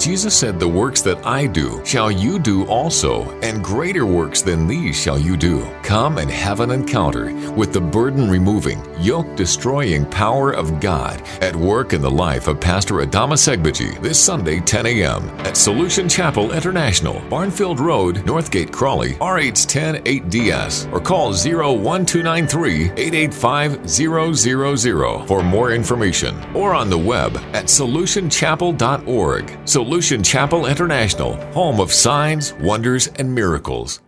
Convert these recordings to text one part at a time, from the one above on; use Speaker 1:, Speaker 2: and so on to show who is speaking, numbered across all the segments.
Speaker 1: Jesus said, The works that I do shall you do also, and greater works than these shall you do. Come and have an encounter with the burden removing, yoke destroying power of God at work in the life of Pastor Adama Segbaji this Sunday, 10 a.m. at Solution Chapel International, Barnfield Road, Northgate, Crawley, RH10 8DS, or call 01293 885 000 for more information, or on the web at solutionchapel.org. Solution Chapel International, home of signs, wonders, and miracles.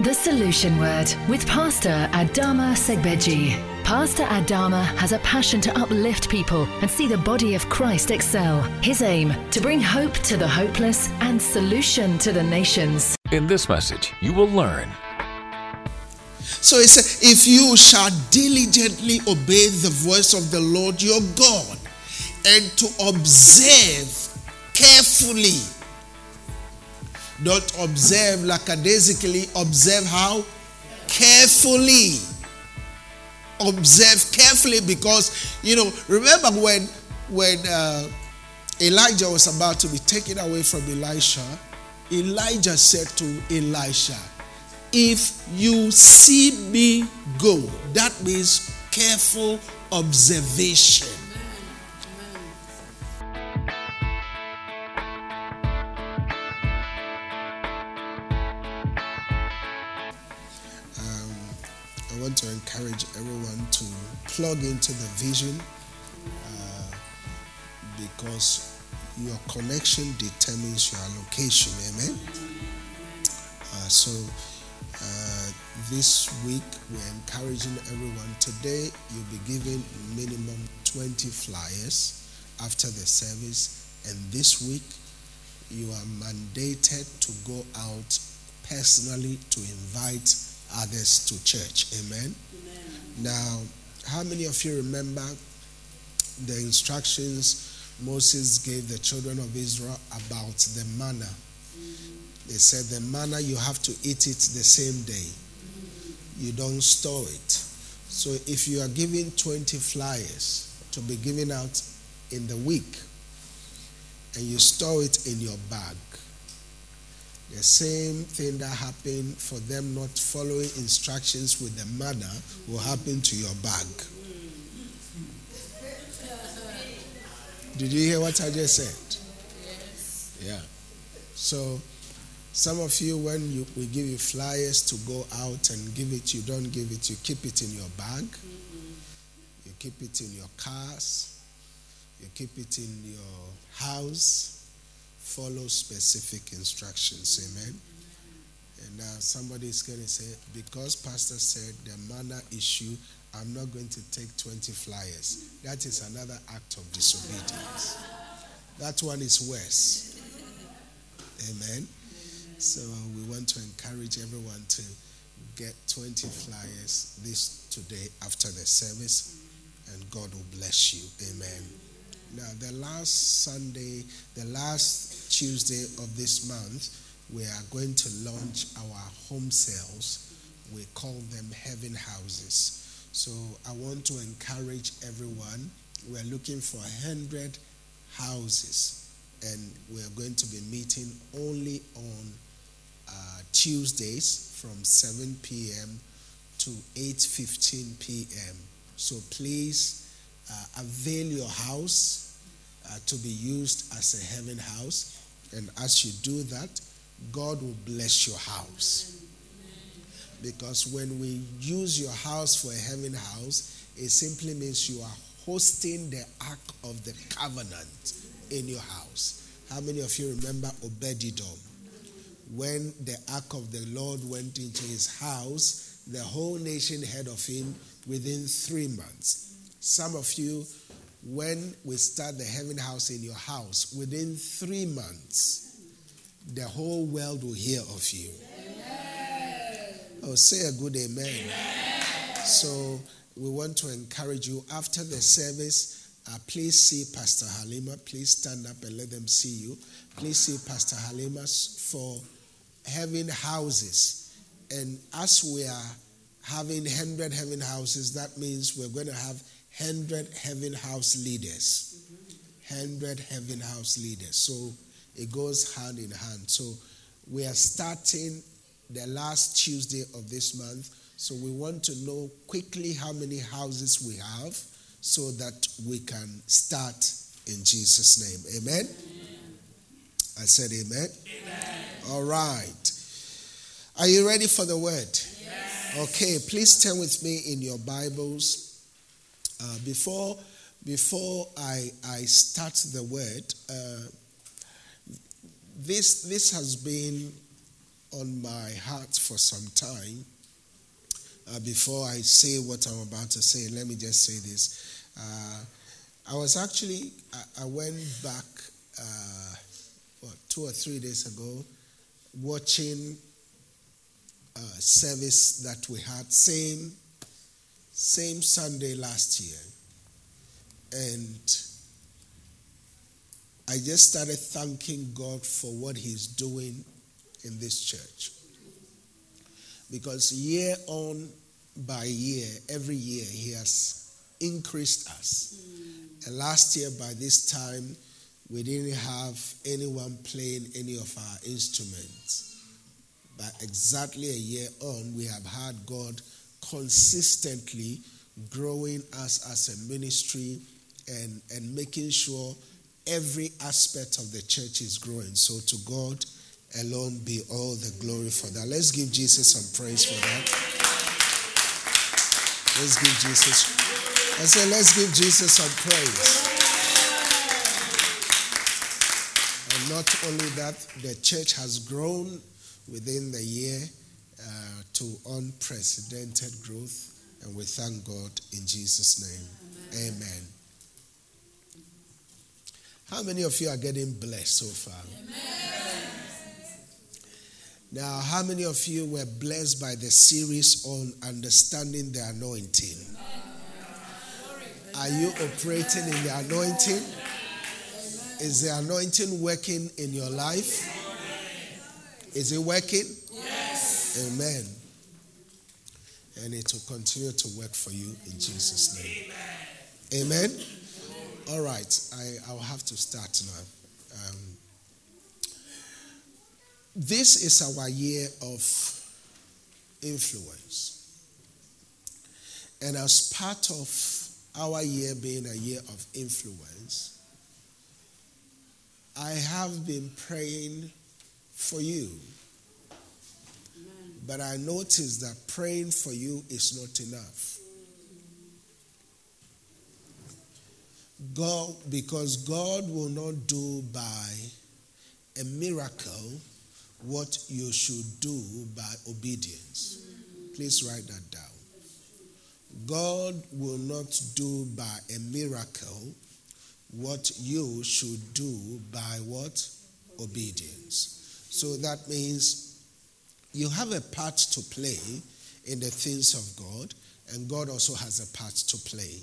Speaker 2: The Solution Word with Pastor Adama Segbeji. Pastor Adama has a passion to uplift people and see the body of Christ excel. His aim to bring hope to the hopeless and solution to the nations.
Speaker 1: In this message, you will learn.
Speaker 3: So it says, If you shall diligently obey the voice of the Lord your God and to observe carefully. Not observe lackadaisically, observe how? Carefully. Observe carefully because, you know, remember when, when uh, Elijah was about to be taken away from Elisha, Elijah said to Elisha, If you see me go, that means careful observation. Plug into the vision uh, because your connection determines your location. Amen. Uh, so uh, this week we're encouraging everyone. Today you'll be given minimum 20 flyers after the service, and this week you are mandated to go out personally to invite others to church. Amen? Amen. Now, how many of you remember the instructions Moses gave the children of Israel about the manna? They said the manna you have to eat it the same day. You don't store it. So if you are giving 20 flyers to be given out in the week and you store it in your bag, the same thing that happened for them not following instructions with the manna will happen to your bag. Did you hear what I just said?
Speaker 4: Yes.
Speaker 3: Yeah. So, some of you, when you, we give you flyers to go out and give it, you don't give it, you keep it in your bag, mm-hmm. you keep it in your cars, you keep it in your house follow specific instructions. Amen. And now somebody is going to say, because Pastor said the manna issue, I'm not going to take 20 flyers. That is another act of disobedience. That one is worse. Amen. So we want to encourage everyone to get 20 flyers this today after the service, and God will bless you. Amen. Now, the last Sunday, the last Tuesday of this month, we are going to launch our home sales. We call them heaven houses. So I want to encourage everyone. We're looking for 100 houses, and we're going to be meeting only on uh, Tuesdays from 7 p.m. to 8:15 p.m. So please uh, avail your house uh, to be used as a heaven house. And as you do that, God will bless your house. Because when we use your house for a heaven house, it simply means you are hosting the ark of the covenant in your house. How many of you remember Obededom? When the ark of the Lord went into his house, the whole nation heard of him within three months. Some of you when we start the heaven house in your house, within three months, the whole world will hear of you. Amen. Oh, say a good amen. amen. So, we want to encourage you after the service. Uh, please see Pastor Halima. Please stand up and let them see you. Please see Pastor Halima for heaven houses. And as we are having 100 heaven houses, that means we're going to have 100 heaven house leaders. 100 heaven house leaders. So it goes hand in hand. So we are starting the last Tuesday of this month. So we want to know quickly how many houses we have so that we can start in Jesus' name. Amen? amen. I said amen. amen. All right. Are you ready for the word? Yes. Okay, please turn with me in your Bibles. Uh, before before I, I start the word, uh, this, this has been on my heart for some time. Uh, before I say what I'm about to say, let me just say this. Uh, I was actually, I, I went back uh, what, two or three days ago watching a service that we had, same, same Sunday last year. And I just started thanking God for what He's doing in this church. Because year on by year, every year, He has increased us. And last year, by this time, we didn't have anyone playing any of our instruments. But exactly a year on, we have had God consistently growing us as a ministry and, and making sure every aspect of the church is growing. So to God alone be all the glory for that. Let's give Jesus some praise for that. Let's give Jesus. I say, let's give Jesus some praise. And not only that, the church has grown within the year uh, to unprecedented growth, and we thank God in Jesus' name. Amen. Amen. How many of you are getting blessed so far? Amen. Now, how many of you were blessed by the series on understanding the anointing? Are you operating in the anointing? Is the anointing working in your life? Is it working? Amen. And it will continue to work for you in Jesus' name. Amen. All right, I, I'll have to start now. Um, this is our year of influence. And as part of our year being a year of influence, I have been praying for you. But I noticed that praying for you is not enough. God, because God will not do by a miracle what you should do by obedience. Please write that down. God will not do by a miracle what you should do by what? Obedience. So that means you have a part to play in the things of God, and God also has a part to play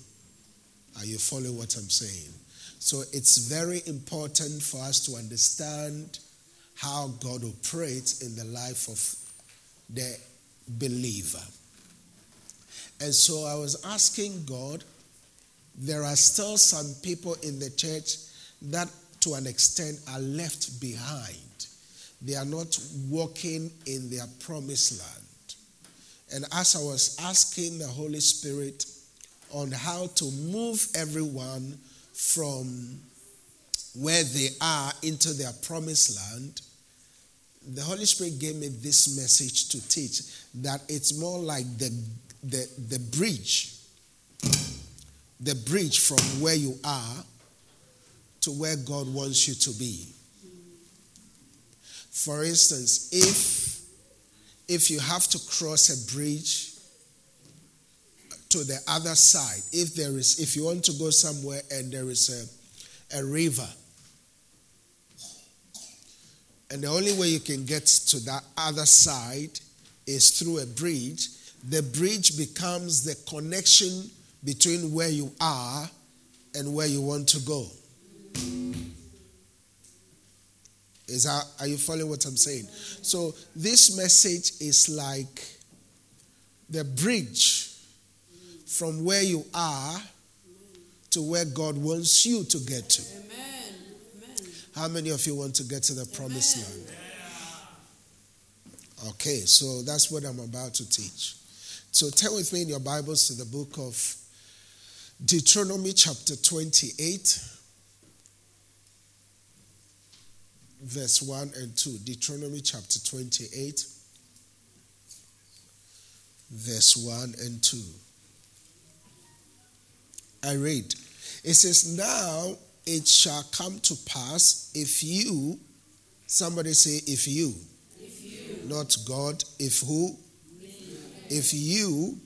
Speaker 3: are you following what I'm saying? So it's very important for us to understand how God operates in the life of the believer. And so I was asking God, there are still some people in the church that, to an extent, are left behind. They are not walking in their promised land. And as I was asking the Holy Spirit, on how to move everyone from where they are into their promised land, the Holy Spirit gave me this message to teach that it's more like the, the, the bridge, the bridge from where you are to where God wants you to be. For instance, if if you have to cross a bridge to the other side. If there is, if you want to go somewhere and there is a, a river, and the only way you can get to that other side is through a bridge, the bridge becomes the connection between where you are and where you want to go. Is are you following what I'm saying? So, this message is like the bridge from where you are to where God wants you to get to. Amen. How many of you want to get to the promised land? Okay, so that's what I'm about to teach. So turn with me in your Bibles to the book of Deuteronomy, chapter 28, verse 1 and 2. Deuteronomy, chapter 28, verse 1 and 2. I read. It says, Now it shall come to pass if you, somebody say, if you, if you. not God, if who? Me. If you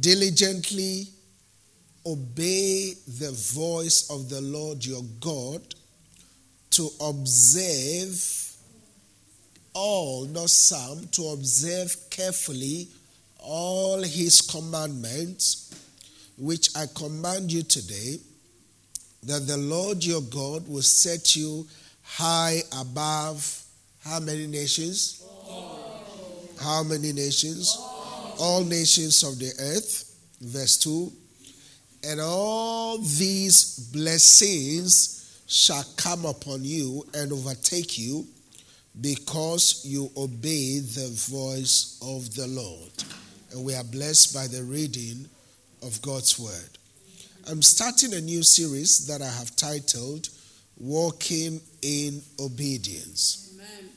Speaker 3: diligently obey the voice of the Lord your God to observe all, not some, to observe carefully all his commandments, which I command you today, that the Lord your God will set you high above how many nations? How many nations? All. all nations of the earth. Verse 2 And all these blessings shall come upon you and overtake you because you obey the voice of the Lord. And we are blessed by the reading of God's word. I'm starting a new series that I have titled Walking in Obedience. Amen.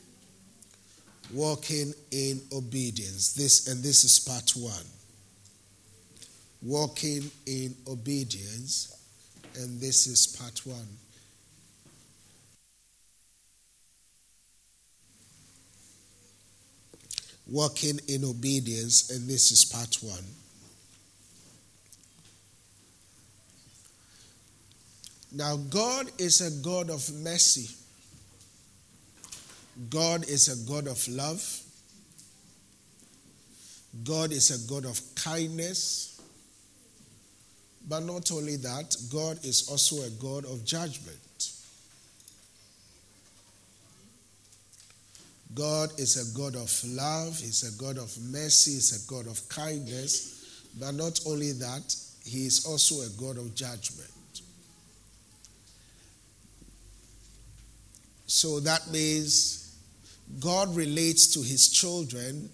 Speaker 3: Walking in Obedience. This and this is part 1. Walking in Obedience and this is part 1. Walking in obedience, and this is part one. Now, God is a God of mercy. God is a God of love. God is a God of kindness. But not only that, God is also a God of judgment. God is a God of love, He's a God of mercy, He's a God of kindness. But not only that, He is also a God of judgment. So that means God relates to His children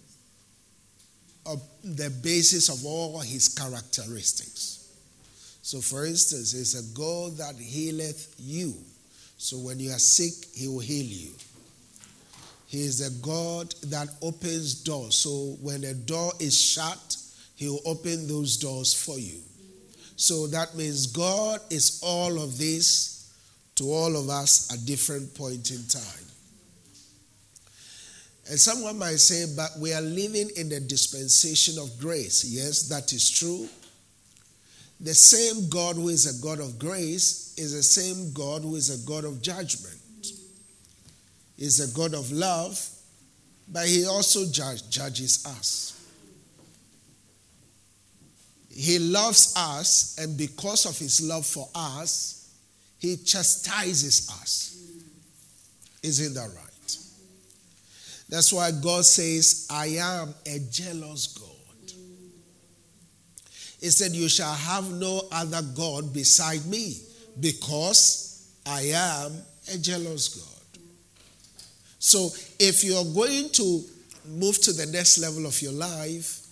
Speaker 3: on the basis of all His characteristics. So, for instance, He's a God that healeth you. So, when you are sick, He will heal you. He is a God that opens doors. So when a door is shut, He will open those doors for you. So that means God is all of this to all of us at different point in time. And someone might say, but we are living in the dispensation of grace. Yes, that is true. The same God who is a God of grace is the same God who is a God of judgment is a God of love, but he also judge, judges us. He loves us, and because of his love for us, he chastises us. Isn't that right? That's why God says, I am a jealous God. He said, You shall have no other God beside me, because I am a jealous God. So if you're going to move to the next level of your life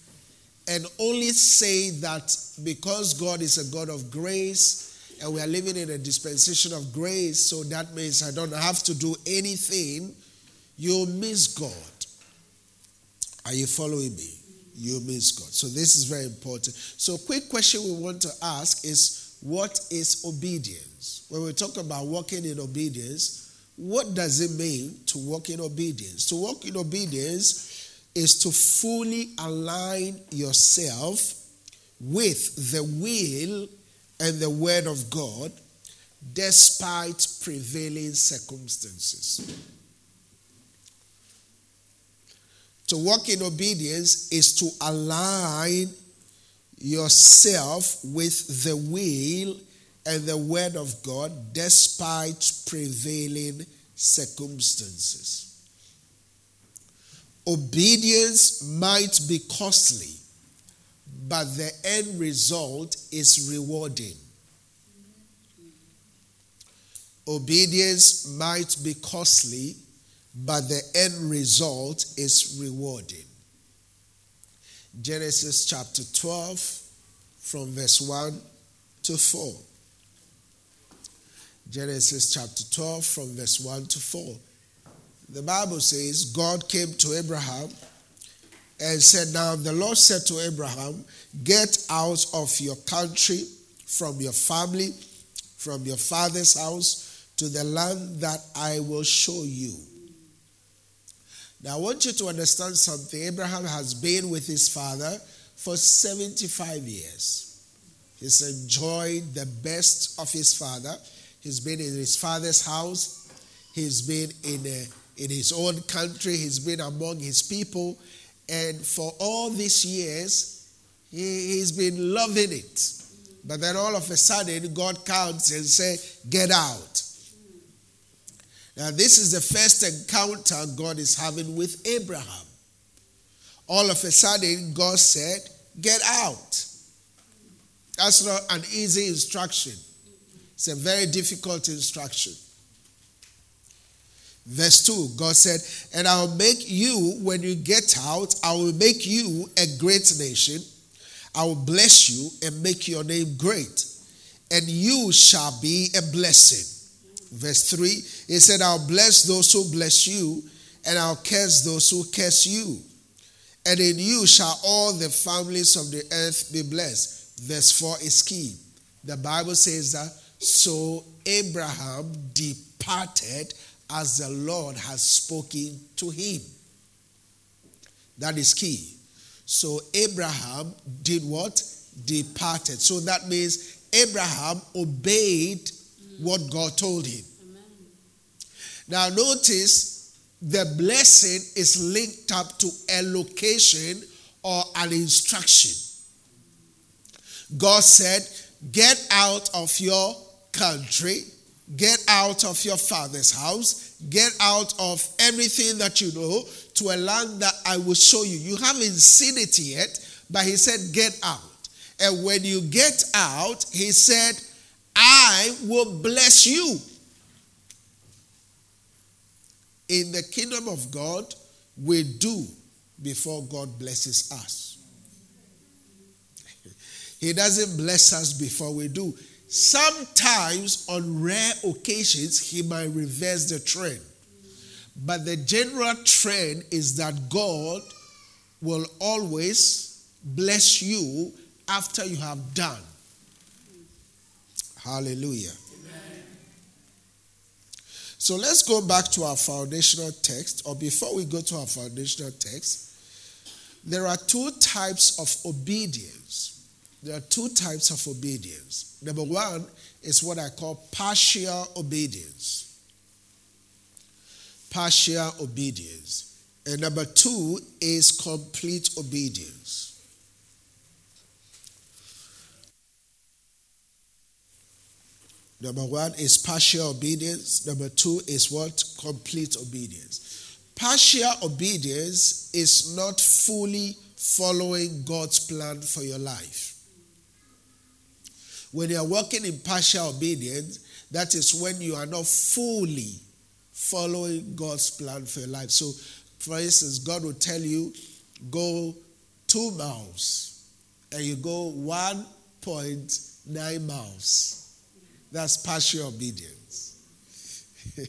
Speaker 3: and only say that because God is a God of grace and we are living in a dispensation of grace, so that means I don't have to do anything, you'll miss God. Are you following me? You miss God. So this is very important. So, quick question we want to ask is what is obedience? When we talk about walking in obedience, what does it mean to walk in obedience? To walk in obedience is to fully align yourself with the will and the word of God despite prevailing circumstances. To walk in obedience is to align yourself with the will and the word of God despite prevailing circumstances. Obedience might be costly, but the end result is rewarding. Obedience might be costly, but the end result is rewarding. Genesis chapter 12, from verse 1 to 4. Genesis chapter 12, from verse 1 to 4. The Bible says, God came to Abraham and said, Now the Lord said to Abraham, Get out of your country, from your family, from your father's house, to the land that I will show you. Now I want you to understand something. Abraham has been with his father for 75 years. He's enjoyed the best of his father. He's been in his father's house. He's been in, a, in his own country. He's been among his people. And for all these years, he, he's been loving it. But then all of a sudden, God counts and says, Get out. Now, this is the first encounter God is having with Abraham. All of a sudden, God said, Get out. That's not an easy instruction, it's a very difficult instruction. Verse 2, God said, And I will make you, when you get out, I will make you a great nation. I will bless you and make your name great, and you shall be a blessing. Verse 3, He said, I'll bless those who bless you, and I'll curse those who curse you. And in you shall all the families of the earth be blessed. Verse 4 is key. The Bible says that, So Abraham departed as the Lord has spoken to him. That is key. So Abraham did what? Departed. So that means Abraham obeyed what God told him. Now notice the blessing is linked up to a location or an instruction. God said, Get out of your country Get out of your father's house. Get out of everything that you know to a land that I will show you. You haven't seen it yet, but he said, Get out. And when you get out, he said, I will bless you. In the kingdom of God, we do before God blesses us. he doesn't bless us before we do. Sometimes, on rare occasions, he might reverse the trend. But the general trend is that God will always bless you after you have done. Hallelujah. So let's go back to our foundational text, or before we go to our foundational text, there are two types of obedience there are two types of obedience. Number one is what I call partial obedience. Partial obedience. And number two is complete obedience. Number one is partial obedience. Number two is what? Complete obedience. Partial obedience is not fully following God's plan for your life. When you are working in partial obedience, that is when you are not fully following God's plan for your life. So, for instance, God will tell you, go two miles, and you go 1.9 miles. That's partial obedience.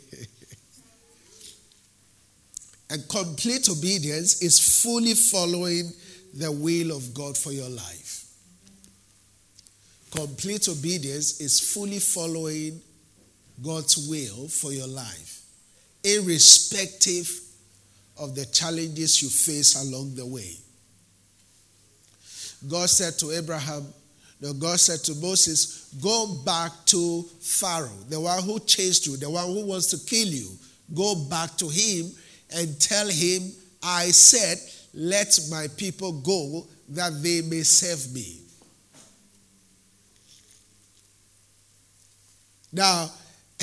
Speaker 3: and complete obedience is fully following the will of God for your life. Complete obedience is fully following God's will for your life, irrespective of the challenges you face along the way. God said to Abraham, no, God said to Moses, Go back to Pharaoh, the one who chased you, the one who wants to kill you. Go back to him and tell him, I said, Let my people go that they may serve me. Now,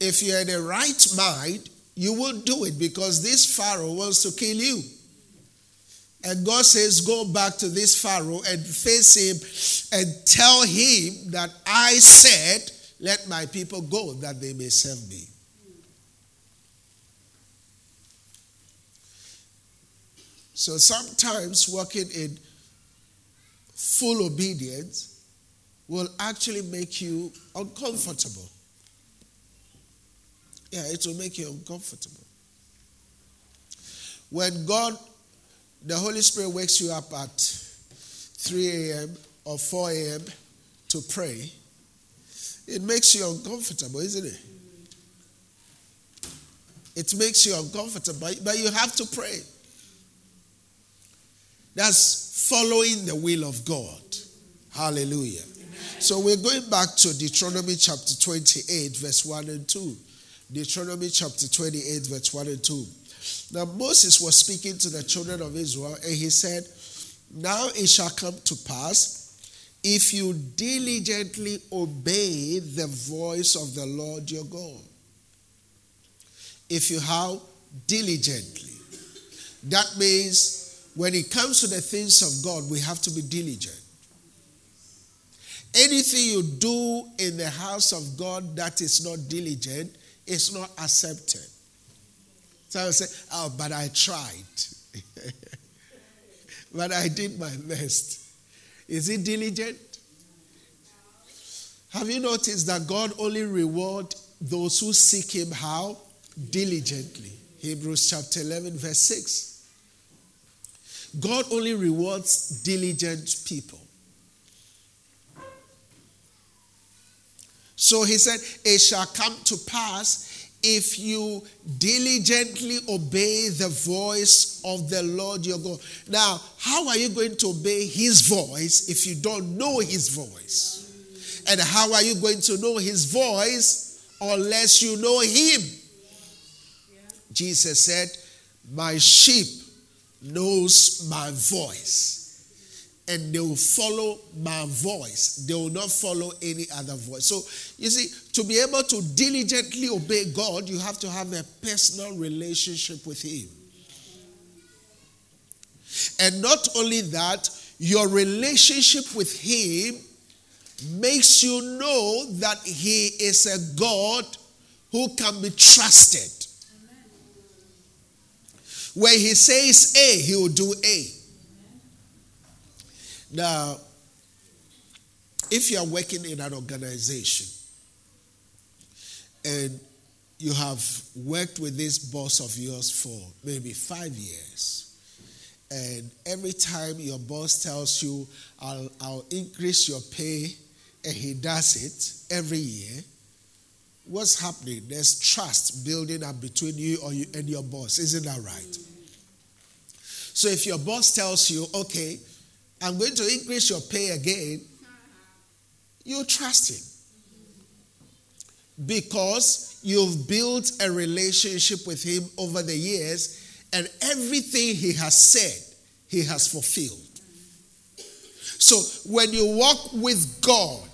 Speaker 3: if you're in the right mind, you will do it because this Pharaoh wants to kill you. And God says, Go back to this Pharaoh and face him and tell him that I said, Let my people go that they may serve me. So sometimes walking in full obedience will actually make you uncomfortable. Yeah, it will make you uncomfortable. When God, the Holy Spirit wakes you up at 3 a.m. or 4 a.m. to pray, it makes you uncomfortable, isn't it? It makes you uncomfortable, but you have to pray. That's following the will of God. Hallelujah. So we're going back to Deuteronomy chapter 28, verse 1 and 2. Deuteronomy chapter 28, verse 1 and 2. Now Moses was speaking to the children of Israel, and he said, Now it shall come to pass if you diligently obey the voice of the Lord your God. If you how? Diligently. That means when it comes to the things of God, we have to be diligent. Anything you do in the house of God that is not diligent is not accepted. So I say, oh, but I tried. but I did my best. Is it diligent? Have you noticed that God only reward those who seek him how? Diligently. Hebrews chapter 11 verse 6. God only rewards diligent people. So he said, It shall come to pass if you diligently obey the voice of the Lord your God. Now, how are you going to obey his voice if you don't know his voice? And how are you going to know his voice unless you know him? Jesus said, My sheep knows my voice and they will follow my voice. They will not follow any other voice. So, you see, to be able to diligently obey God, you have to have a personal relationship with Him. And not only that, your relationship with Him makes you know that He is a God who can be trusted. Where he says A, he will do A. Now, if you are working in an organization and you have worked with this boss of yours for maybe five years, and every time your boss tells you, I'll, I'll increase your pay, and he does it every year, what's happening? There's trust building up between you and your boss. Isn't that right? So if your boss tells you, okay, I'm going to increase your pay again, you trust him. Because you've built a relationship with him over the years, and everything he has said, he has fulfilled. So when you walk with God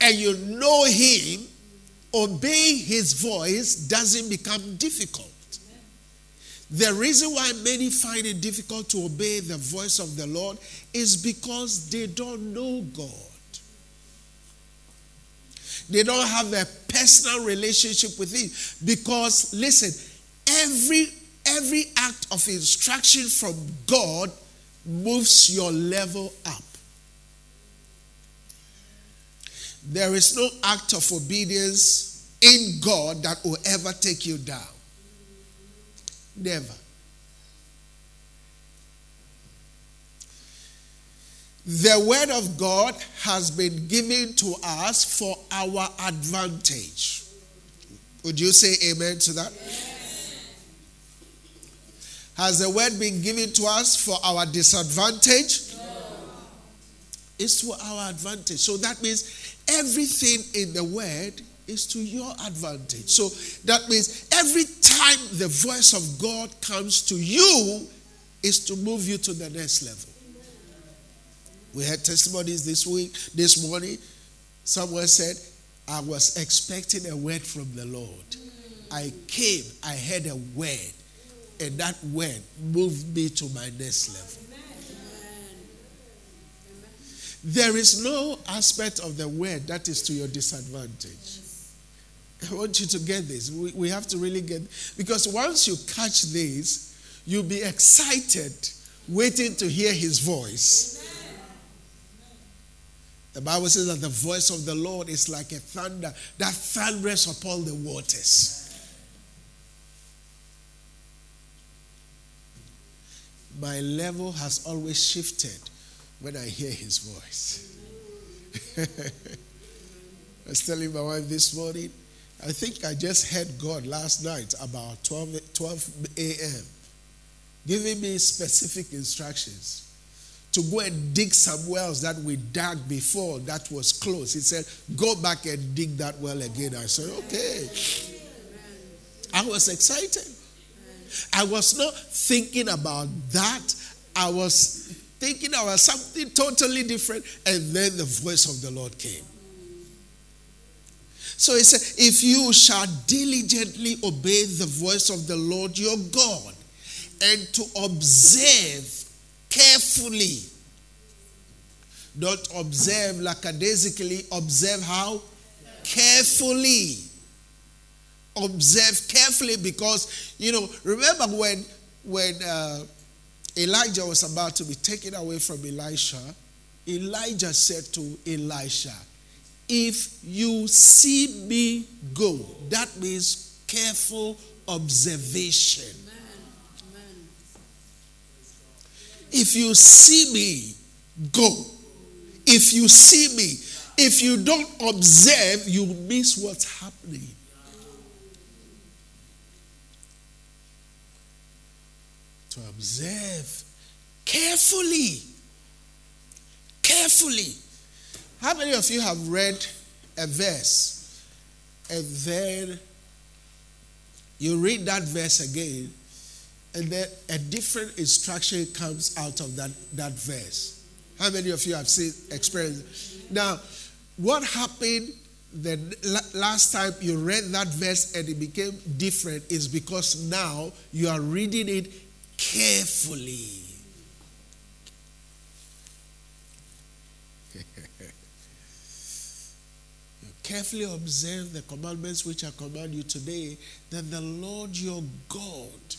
Speaker 3: and you know him, obeying his voice doesn't become difficult. The reason why many find it difficult to obey the voice of the Lord is because they don't know God. They don't have a personal relationship with Him. Because, listen, every every act of instruction from God moves your level up. There is no act of obedience in God that will ever take you down. Never. The word of God has been given to us for our advantage. Would you say amen to that? Has the word been given to us for our disadvantage? No. It's for our advantage. So that means everything in the word is to your advantage. So that means every time the voice of God comes to you, is to move you to the next level. We had testimonies this week, this morning. Someone said, I was expecting a word from the Lord. I came, I heard a word, and that word moved me to my next level. There is no aspect of the word that is to your disadvantage. I want you to get this. We, we have to really get because once you catch this, you'll be excited, waiting to hear his voice. The Bible says that the voice of the Lord is like a thunder that thunders upon the waters. My level has always shifted when I hear his voice. I was telling my wife this morning, I think I just heard God last night about 12, 12 a.m. giving me specific instructions to go and dig some wells that we dug before that was closed. He said, Go back and dig that well again. I said, Okay. I was excited. I was not thinking about that. I was thinking about something totally different. And then the voice of the Lord came. So he said, If you shall diligently obey the voice of the Lord your God and to observe carefully. Don't observe lackadaisically, observe how? Carefully. Observe carefully because, you know, remember when, when uh, Elijah was about to be taken away from Elisha, Elijah said to Elisha, If you see me go, that means careful observation. If you see me, go. If you see me, if you don't observe, you miss what's happening. To observe carefully. Carefully. How many of you have read a verse and then you read that verse again and then a different instruction comes out of that, that verse. How many of you have seen experience? Now, what happened the last time you read that verse and it became different is because now you are reading it carefully. Carefully observe the commandments which I command you today, that the Lord your God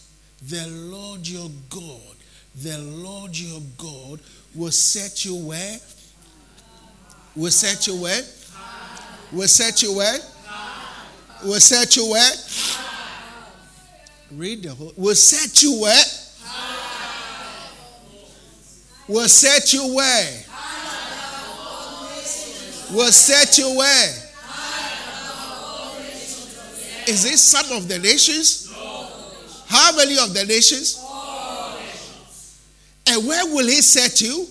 Speaker 3: the Lord your God, the Lord your God will set you where? Will set you where? Will set you where? Will set you where? Read the whole. Will set you where? Will set you where? Will set you where? Is this some of the nations? No. How many of the nations? All And where will he set you?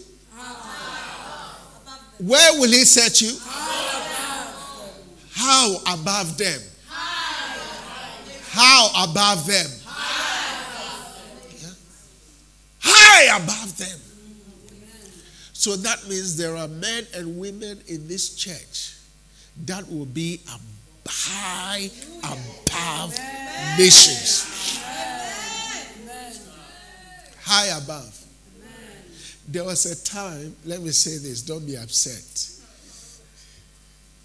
Speaker 3: Where will he set you? How above them? How above them? High above them. So that means there are men and women in this church that will be high above nations high above. There was a time, let me say this, don't be upset.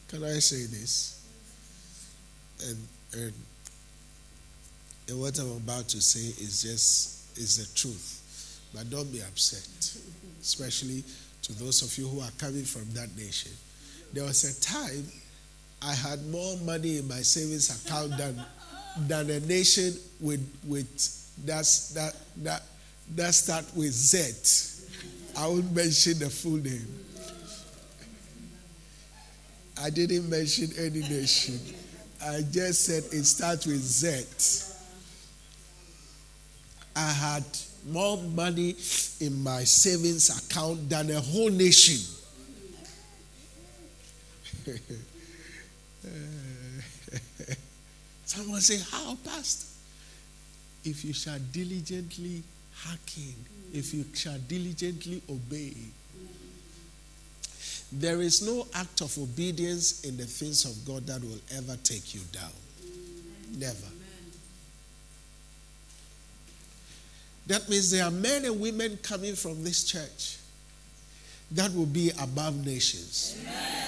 Speaker 3: Can I say this? And, and, and what I'm about to say is just is the truth. But don't be upset, especially to those of you who are coming from that nation. There was a time I had more money in my savings account than than a nation with with that's that that that start with Z. I won't mention the full name. I didn't mention any nation. I just said it starts with Z. I had more money in my savings account than a whole nation. Someone say, How, Pastor? If you shall diligently hearken, if you shall diligently obey. There is no act of obedience in the things of God that will ever take you down. Never. That means there are men and women coming from this church that will be above nations. Amen.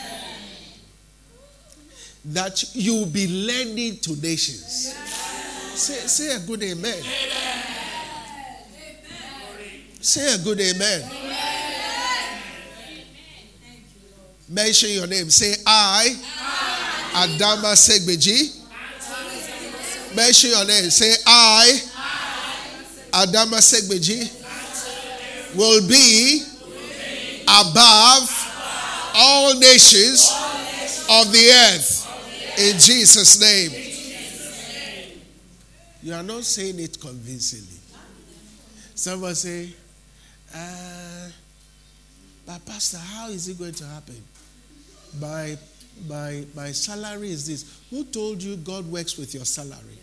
Speaker 3: That you will be lending to nations. Say, say a good amen. amen. Say a good amen. amen. Mention your name. Say I, I. Adama Segbeji. Mention your name. Say I, I. Adama Segbeji will be above all nations of the earth in Jesus' name. You are not saying it convincingly. Someone say, uh, but Pastor, how is it going to happen? By my, my salary is this. Who told you God works with your salary?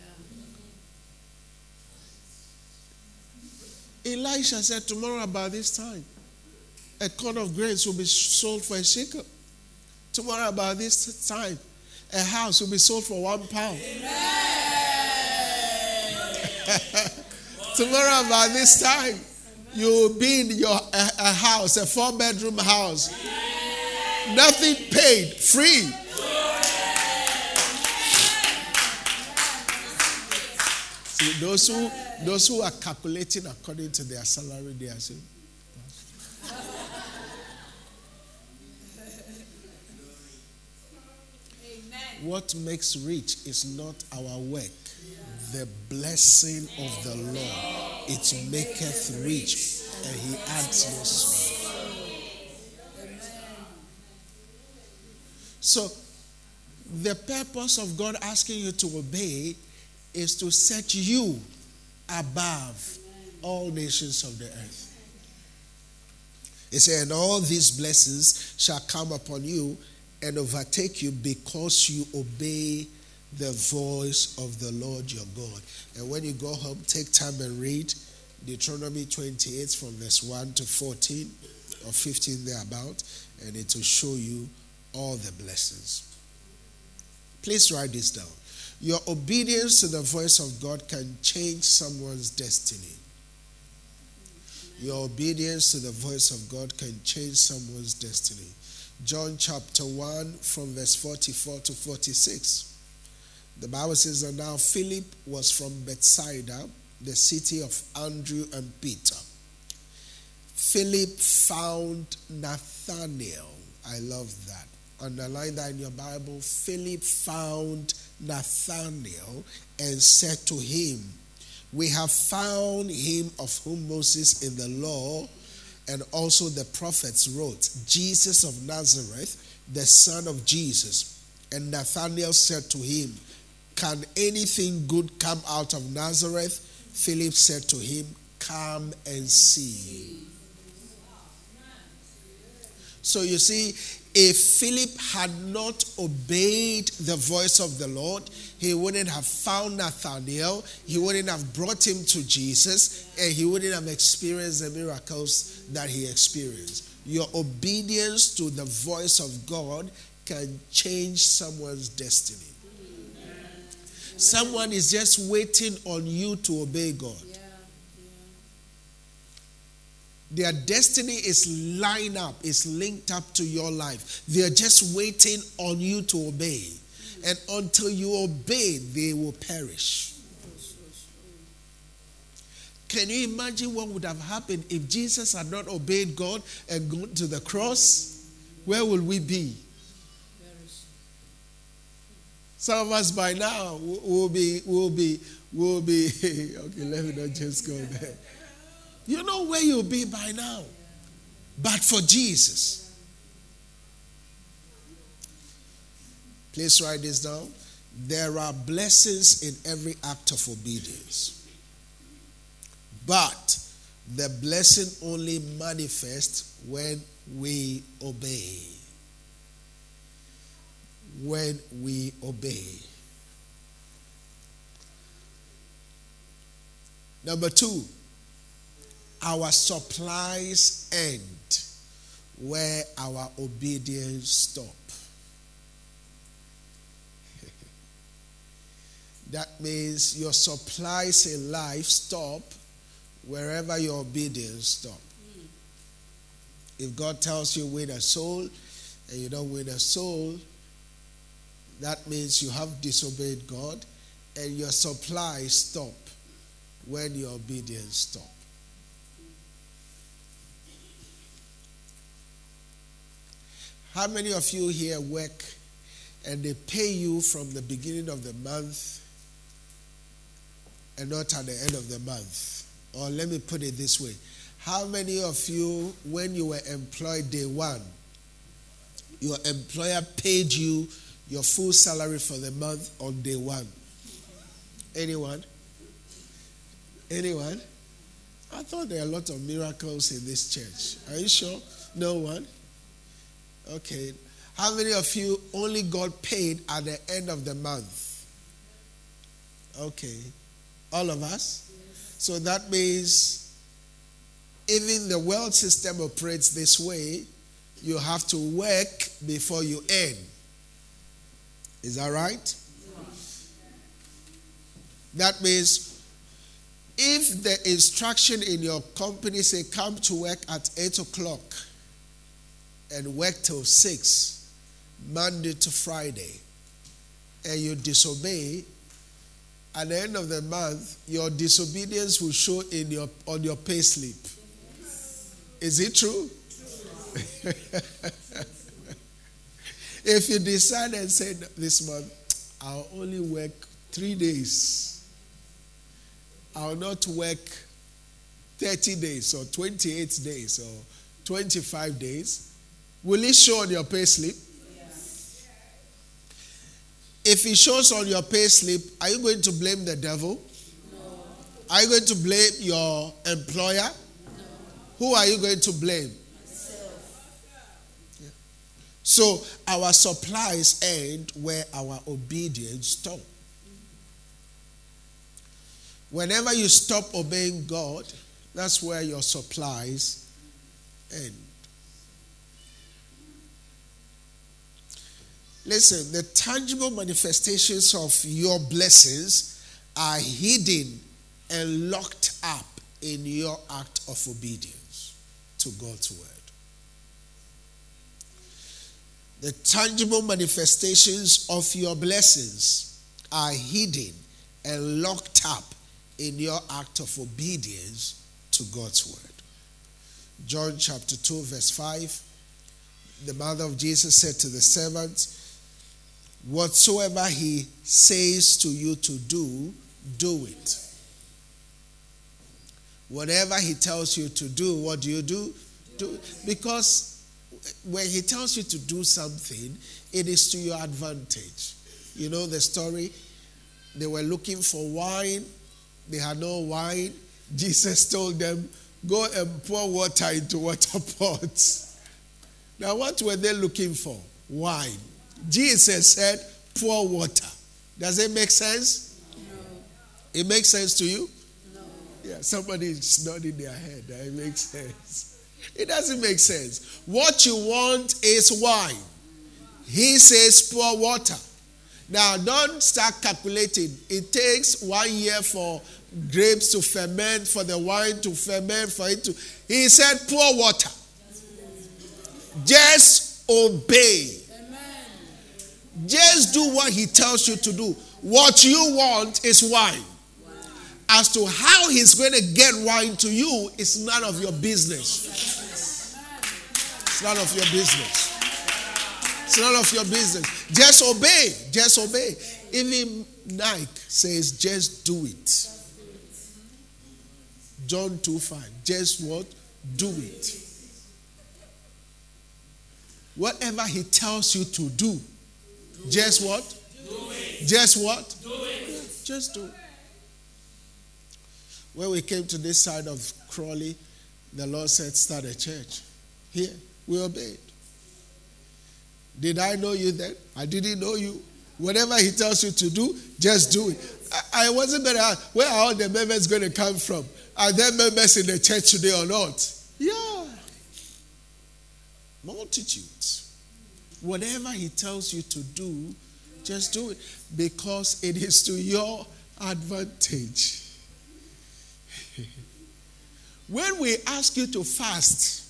Speaker 3: Elisha said, Tomorrow about this time, a corn of grains will be sold for a shekel. Tomorrow about this time, a house will be sold for one pound. Tomorrow by this time, you'll be in your a, a house, a four bedroom house. Nothing paid, free. See, those who those who are calculating according to their salary, they are saying. What makes rich is not our work, the blessing of the Lord. It maketh rich, and he adds no. So, the purpose of God asking you to obey is to set you above all nations of the earth. He said, And all these blessings shall come upon you and overtake you because you obey the voice of the Lord your God. And when you go home, take time and read Deuteronomy 28 from verse 1 to 14 or 15 thereabout, and it will show you all the blessings. Please write this down. Your obedience to the voice of God can change someone's destiny. Your obedience to the voice of God can change someone's destiny. John chapter 1 from verse 44 to 46. The Bible says that now Philip was from Bethsaida, the city of Andrew and Peter. Philip found Nathanael. I love that. Underline that in your Bible. Philip found Nathanael and said to him, We have found him of whom Moses in the law and also the prophets wrote, Jesus of Nazareth, the son of Jesus. And Nathanael said to him, Can anything good come out of Nazareth? Philip said to him, Come and see. So you see, if Philip had not obeyed the voice of the Lord, he wouldn't have found Nathanael, he wouldn't have brought him to Jesus, and he wouldn't have experienced the miracles that he experienced. Your obedience to the voice of God can change someone's destiny. Someone is just waiting on you to obey God. Their destiny is lined up, is linked up to your life. They're just waiting on you to obey. And until you obey, they will perish. Can you imagine what would have happened if Jesus had not obeyed God and gone to the cross? Where will we be? Some of us by now will be, will be, will be, okay, let me not just go there. You know where you'll be by now. But for Jesus. Please write this down. There are blessings in every act of obedience. But the blessing only manifests when we obey. When we obey. Number two, our supplies end where our obedience stop. that means your supplies in life stop wherever your obedience stop. If God tells you win a soul and you don't win a soul, that means you have disobeyed God and your supply stop when your obedience stop. How many of you here work and they pay you from the beginning of the month and not at the end of the month? Or let me put it this way How many of you, when you were employed day one, your employer paid you your full salary for the month on day one? Anyone? Anyone? I thought there are a lot of miracles in this church. Are you sure? No one? Okay. How many of you only got paid at the end of the month? Okay. All of us? So that means even the world system operates this way. You have to work before you earn. Is that right? That means if the instruction in your company say come to work at 8 o'clock and work till 6, Monday to Friday, and you disobey, at the end of the month, your disobedience will show in your, on your pay slip. Is it true? if you decide and say this month, I'll only work three days I'll not work 30 days or 28 days or 25 days. Will it show on your pay slip? Yes. If it shows on your pay slip, are you going to blame the devil? No. Are you going to blame your employer? No. Who are you going to blame? So our supplies end where our obedience stops. Whenever you stop obeying God, that's where your supplies end. Listen, the tangible manifestations of your blessings are hidden and locked up in your act of obedience to God's word. The tangible manifestations of your blessings are hidden and locked up in your act of obedience to God's word. John chapter 2, verse 5. The mother of Jesus said to the servants, Whatsoever he says to you to do, do it. Whatever he tells you to do, what do you do? Do. Because when he tells you to do something, it is to your advantage. You know the story? They were looking for wine they had no wine. Jesus told them, Go and pour water into water pots. Now, what were they looking for? Wine. Jesus said, Pour water. Does it make sense? No. It makes sense to you? No. Yeah, somebody is nodding their head. It makes sense. It doesn't make sense. What you want is wine. He says, pour water. Now, don't start calculating. It takes one year for grapes to ferment, for the wine to ferment, for it to. He said, pour water. Just obey. Just do what he tells you to do. What you want is wine. As to how he's going to get wine to you is none of your business. It's none of your business. It's none of your business. Just obey. Just obey. Even Nike says, just do it. John 2 5. Just what? Do it. Whatever he tells you to do, do just what? Just what?
Speaker 4: Do it.
Speaker 3: Just do. When we came to this side of Crawley, the Lord said, Start a church. Here, we obeyed. Did I know you then? I didn't know you. Whatever he tells you to do, just do it. I, I wasn't going to ask, where are all the members going to come from? Are there members in the church today or not? Yeah. Multitudes. Whatever he tells you to do, just do it because it is to your advantage. When we ask you to fast,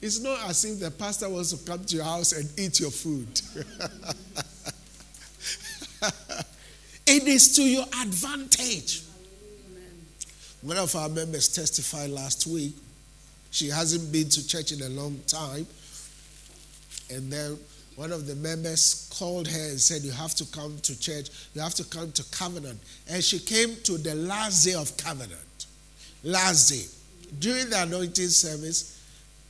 Speaker 3: it's not as if the pastor wants to come to your house and eat your food. it is to your advantage. One of our members testified last week. She hasn't been to church in a long time. And then one of the members called her and said, You have to come to church. You have to come to Covenant. And she came to the last day of Covenant. Last day. During the anointing service,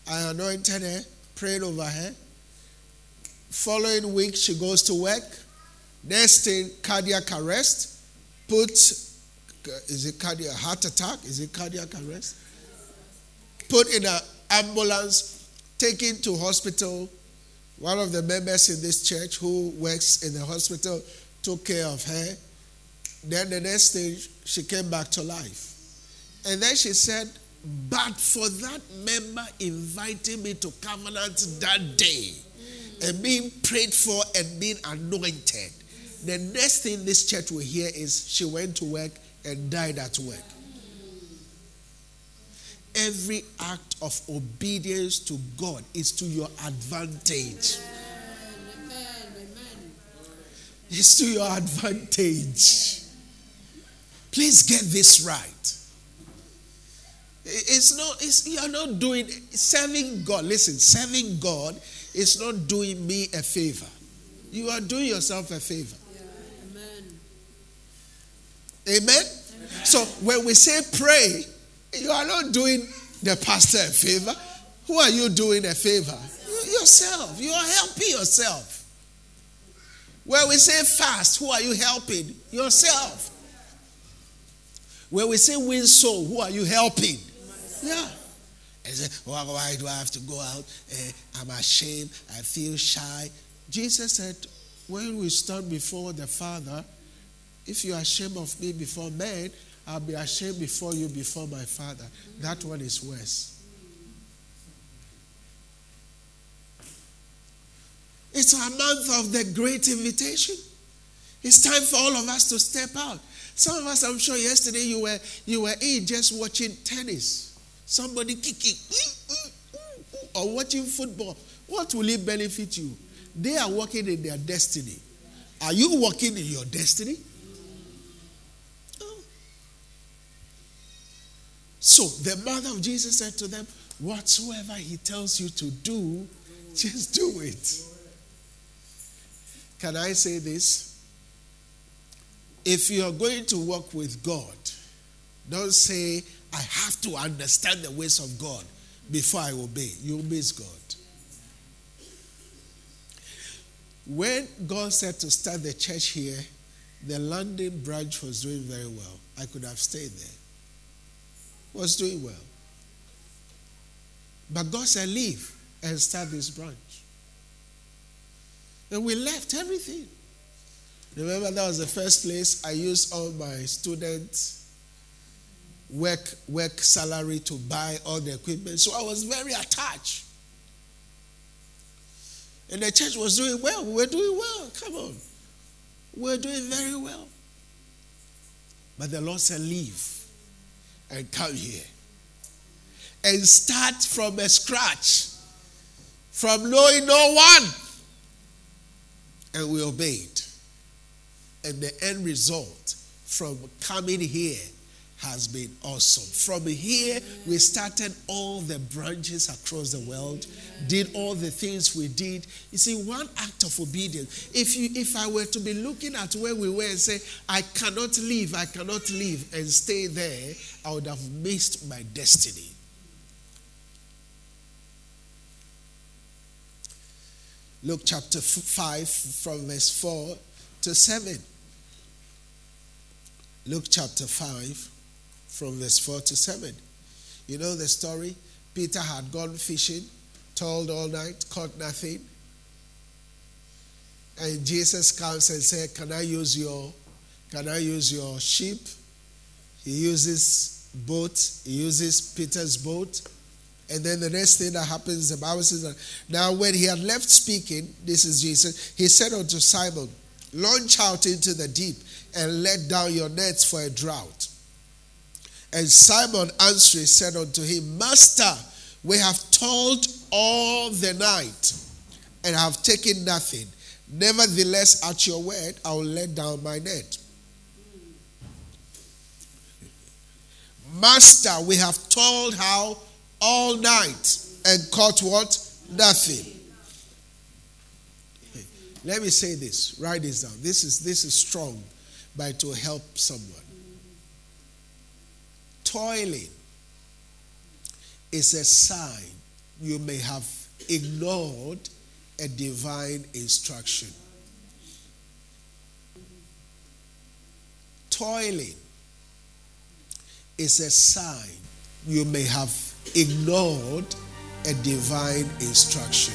Speaker 3: I anointed her, prayed over her. Following week, she goes to work. Next thing, cardiac arrest. Put, is it cardiac heart attack? Is it cardiac arrest? Put in an ambulance, taken to hospital one of the members in this church who works in the hospital took care of her. Then the next day, she came back to life. And then she said, But for that member inviting me to covenant that day and being prayed for and being anointed, the next thing this church will hear is she went to work and died at work. Every act of obedience to God is to your advantage. Amen. Amen. It's to your advantage. Please get this right. It's not, it's, you're not doing, serving God. Listen, serving God is not doing me a favor. You are doing yourself a favor. Amen. Amen? Amen? So when we say pray, you are not doing the pastor a favor. Who are you doing a favor? yourself. You are helping yourself. When we say fast, who are you helping? Yourself. When we say win soul, who are you helping? Yeah. And say, why do I have to go out? Uh, I'm ashamed. I feel shy. Jesus said, when we stand before the Father, if you are ashamed of me before men, I'll be ashamed before you, before my Father. That one is worse. It's a month of the great invitation. It's time for all of us to step out. Some of us, I'm sure, yesterday you were you were in just watching tennis. Somebody kicking or watching football. What will it benefit you? They are working in their destiny. Are you working in your destiny? So the mother of Jesus said to them, Whatsoever he tells you to do, just do it. Can I say this? If you are going to walk with God, don't say, I have to understand the ways of God before I obey. You miss God. When God said to start the church here, the London branch was doing very well. I could have stayed there was doing well. But God said, Leave and start this branch. And we left everything. Remember, that was the first place I used all my students' work, work salary to buy all the equipment. So I was very attached. And the church was doing well. We were doing well. Come on. We were doing very well. But the Lord said, Leave and come here and start from a scratch, from knowing no one. And we obeyed. And the end result from coming here has been awesome. From here, we started all the branches across the world, did all the things we did. You see, one act of obedience. If you, if I were to be looking at where we were and say, I cannot leave, I cannot leave, and stay there, I would have missed my destiny. Luke chapter 5, from verse 4 to 7. Luke chapter 5 from verse 4 to 7. You know the story? Peter had gone fishing, toiled all night, caught nothing. And Jesus comes and said, Can I use your can I use your ship? He uses boat, he uses Peter's boat. And then the next thing that happens, the Bible says that now when he had left speaking, this is Jesus, he said unto Simon, Launch out into the deep and let down your nets for a drought. And Simon answering said unto him, Master, we have toiled all the night and have taken nothing. Nevertheless, at your word, I will let down my net. Master, we have toiled how all night and caught what? Nothing. Let me say this. Write this down. This is this is strong, but it will help someone. Toiling is a sign you may have ignored a divine instruction. Toiling is a sign you may have ignored a divine instruction.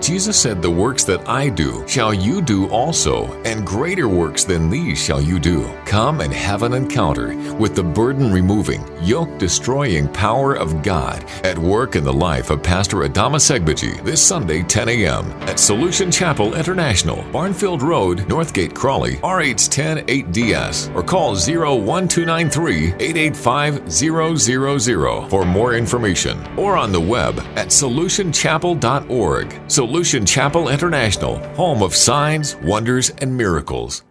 Speaker 1: Jesus said, The works that I do shall you do also, and greater works than these shall you do. Come and have an encounter with the burden removing, yoke destroying power of God at work in the life of Pastor Adama Segbeji this Sunday, 10 a.m. at Solution Chapel International, Barnfield Road, Northgate, Crawley, RH10 8DS, or call 01293 885 000 for more information, or on the web at solutionchapel.org. Solution Chapel International, home of signs, wonders, and miracles.